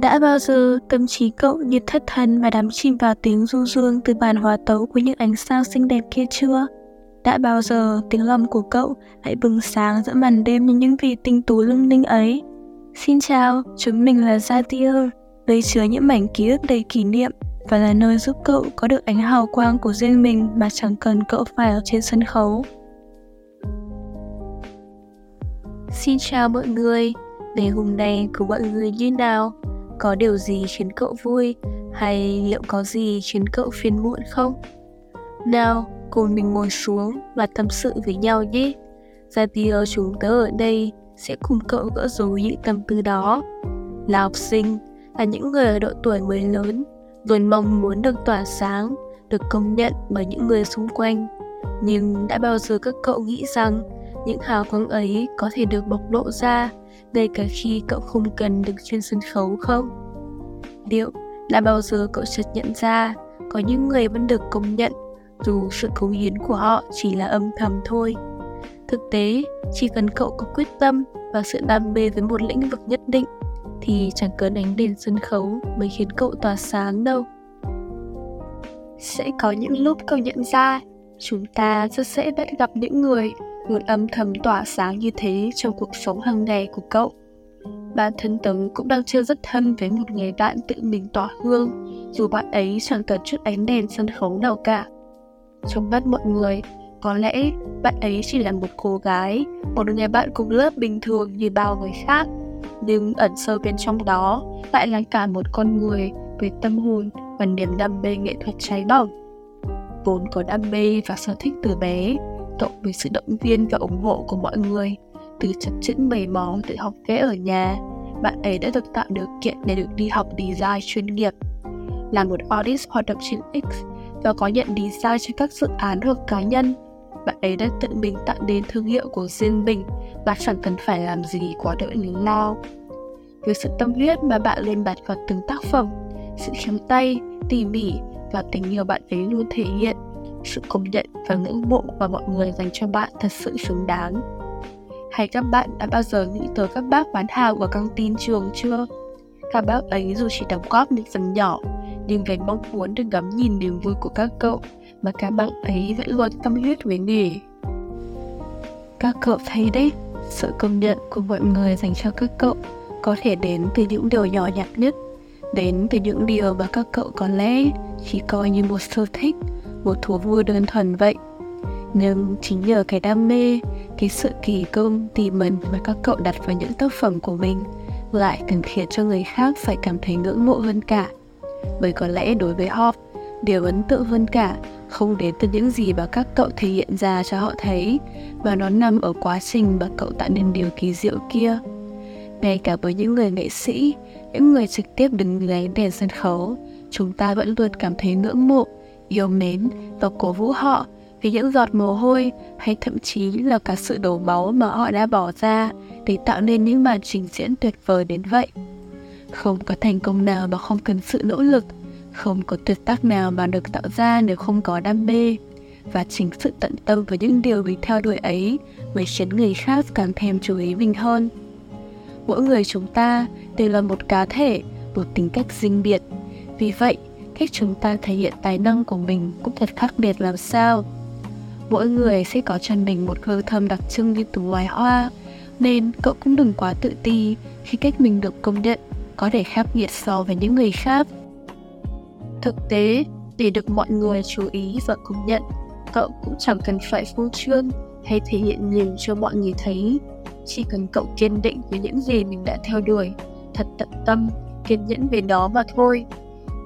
Đã bao giờ tâm trí cậu như thất thần và đắm chìm vào tiếng du dương từ bản hòa tấu của những ánh sao xinh đẹp kia chưa? Đã bao giờ tiếng lòng của cậu lại bừng sáng giữa màn đêm như những vị tinh tú lung linh ấy? Xin chào, chúng mình là Zatir, nơi chứa những mảnh ký ức đầy kỷ niệm và là nơi giúp cậu có được ánh hào quang của riêng mình mà chẳng cần cậu phải ở trên sân khấu. Xin chào mọi người, ngày hôm nay của mọi người như nào? Có điều gì khiến cậu vui hay liệu có gì khiến cậu phiền muộn không? Nào, cùng mình ngồi xuống và tâm sự với nhau nhé. Ra tia chúng tớ ở đây sẽ cùng cậu gỡ rối những tâm tư đó. Là học sinh, là những người ở độ tuổi mới lớn, luôn mong muốn được tỏa sáng, được công nhận bởi những người xung quanh. Nhưng đã bao giờ các cậu nghĩ rằng những hào quang ấy có thể được bộc lộ ra ngay cả khi cậu không cần được trên sân khấu không? Liệu đã bao giờ cậu chợt nhận ra có những người vẫn được công nhận dù sự cống hiến của họ chỉ là âm thầm thôi. Thực tế, chỉ cần cậu có quyết tâm và sự đam mê với một lĩnh vực nhất định thì chẳng cần ánh đèn sân khấu mới khiến cậu tỏa sáng đâu. Sẽ có những lúc cậu nhận ra chúng ta rất dễ bắt gặp những người luôn âm thầm tỏa sáng như thế trong cuộc sống hàng ngày của cậu. Bản thân tớ cũng đang chưa rất thân với một người bạn tự mình tỏa hương, dù bạn ấy chẳng cần chút ánh đèn sân khấu nào cả. Trong mắt mọi người, có lẽ bạn ấy chỉ là một cô gái, một người bạn cùng lớp bình thường như bao người khác. Nhưng ẩn sâu bên trong đó lại là cả một con người với tâm hồn và niềm đam mê nghệ thuật cháy bỏng. Vốn có đam mê và sở thích từ bé, cộng với sự động viên và ủng hộ của mọi người, từ chập chững mầy mò tự học vẽ ở nhà, bạn ấy đã được tạo điều kiện để được đi học design chuyên nghiệp. Là một artist hoạt động trên X và có nhận design cho các dự án hoặc cá nhân, bạn ấy đã tự mình tạo nên thương hiệu của riêng mình và chẳng cần phải làm gì quá đỡ lớn lao. Với sự tâm huyết mà bạn lên đặt vào từng tác phẩm, sự khéo tay, tỉ mỉ và tình yêu bạn ấy luôn thể hiện sự công nhận và ngưỡng mộ mà mọi người dành cho bạn thật sự xứng đáng. Hay các bạn đã bao giờ nghĩ tới các bác bán hàng ở căng tin trường chưa? Các bác ấy dù chỉ đóng góp những phần nhỏ, nhưng vẫn mong muốn được ngắm nhìn niềm vui của các cậu mà các bạn ấy vẫn luôn tâm huyết với nghề. Các cậu thấy đấy, sự công nhận của mọi người dành cho các cậu có thể đến từ những điều nhỏ nhặt nhất, đến từ những điều mà các cậu có lẽ chỉ coi như một sở thích một thú vui đơn thuần vậy. Nhưng chính nhờ cái đam mê, cái sự kỳ công, tỉ mẩn mà các cậu đặt vào những tác phẩm của mình, lại càng khiến cho người khác phải cảm thấy ngưỡng mộ hơn cả. Bởi có lẽ đối với họ, điều ấn tượng hơn cả không đến từ những gì mà các cậu thể hiện ra cho họ thấy và nó nằm ở quá trình mà cậu tạo nên điều kỳ diệu kia. Ngay cả với những người nghệ sĩ, những người trực tiếp đứng dưới đèn sân khấu, chúng ta vẫn luôn cảm thấy ngưỡng mộ yêu mến và cổ vũ họ vì những giọt mồ hôi hay thậm chí là cả sự đổ máu mà họ đã bỏ ra để tạo nên những màn trình diễn tuyệt vời đến vậy. Không có thành công nào mà không cần sự nỗ lực, không có tuyệt tác nào mà được tạo ra nếu không có đam mê. Và chính sự tận tâm với những điều mình theo đuổi ấy mới khiến người khác càng thèm chú ý mình hơn. Mỗi người chúng ta đều là một cá thể, một tính cách riêng biệt. Vì vậy, cách chúng ta thể hiện tài năng của mình cũng thật khác biệt làm sao. Mỗi người sẽ có cho mình một hương thơm đặc trưng như từ loài hoa, nên cậu cũng đừng quá tự ti khi cách mình được công nhận có thể khác biệt so với những người khác. Thực tế, để được mọi người chú ý và công nhận, cậu cũng chẳng cần phải phô trương hay thể hiện nhiều cho mọi người thấy. Chỉ cần cậu kiên định với những gì mình đã theo đuổi, thật tận tâm, kiên nhẫn về đó mà thôi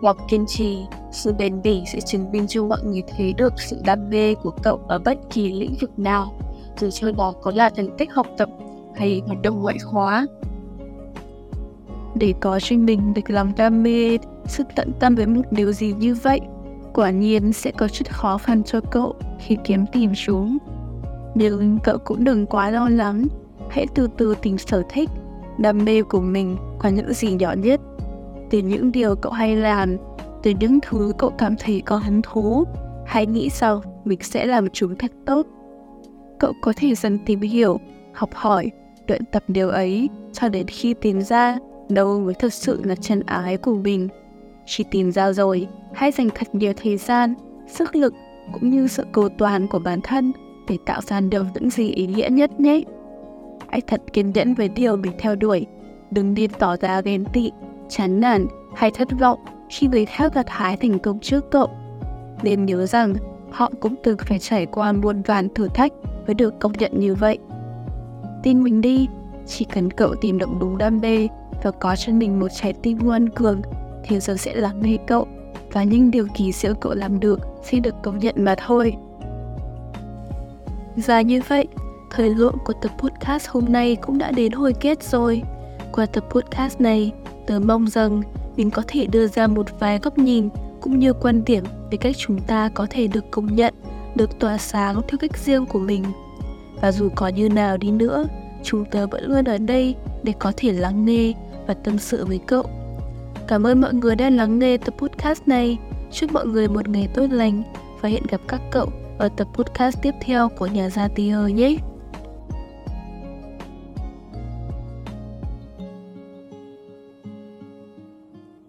hoặc kiên trì, sự bền bỉ sẽ chứng minh cho mọi người thấy được sự đam mê của cậu ở bất kỳ lĩnh vực nào, dù cho đó có là thành tích học tập hay hoạt động ngoại khóa. Để có cho mình được lòng đam mê, sự tận tâm với một điều gì như vậy, quả nhiên sẽ có chút khó khăn cho cậu khi kiếm tìm chúng. Nhưng cậu cũng đừng quá lo lắng, hãy từ từ tìm sở thích, đam mê của mình qua những gì nhỏ nhất từ những điều cậu hay làm, từ những thứ cậu cảm thấy có hứng thú. Hãy nghĩ sau mình sẽ làm chúng thật tốt. Cậu có thể dần tìm hiểu, học hỏi, luyện tập điều ấy cho đến khi tìm ra đâu mới thực sự là chân ái của mình. Chỉ tìm ra rồi, hãy dành thật nhiều thời gian, sức lực cũng như sự cầu toàn của bản thân để tạo ra được những gì ý nghĩa nhất nhé. Hãy thật kiên nhẫn với điều mình theo đuổi, đừng đi tỏ ra ghen tị, chán nản hay thất vọng khi người khác gặt hái thành công trước cậu. Nên nhớ rằng họ cũng từng phải trải qua muôn vàn thử thách mới được công nhận như vậy. Tin mình đi, chỉ cần cậu tìm được đúng đam mê và có cho mình một trái tim ngoan cường, thì giờ sẽ lắng nghe cậu và những điều kỳ diệu cậu làm được sẽ được công nhận mà thôi. Và như vậy, thời lượng của tập podcast hôm nay cũng đã đến hồi kết rồi. Qua tập podcast này, tớ mong rằng mình có thể đưa ra một vài góc nhìn cũng như quan điểm về cách chúng ta có thể được công nhận, được tỏa sáng theo cách riêng của mình. Và dù có như nào đi nữa, chúng tớ vẫn luôn ở đây để có thể lắng nghe và tâm sự với cậu. Cảm ơn mọi người đã lắng nghe tập podcast này. Chúc mọi người một ngày tốt lành và hẹn gặp các cậu ở tập podcast tiếp theo của nhà gia Tia nhé.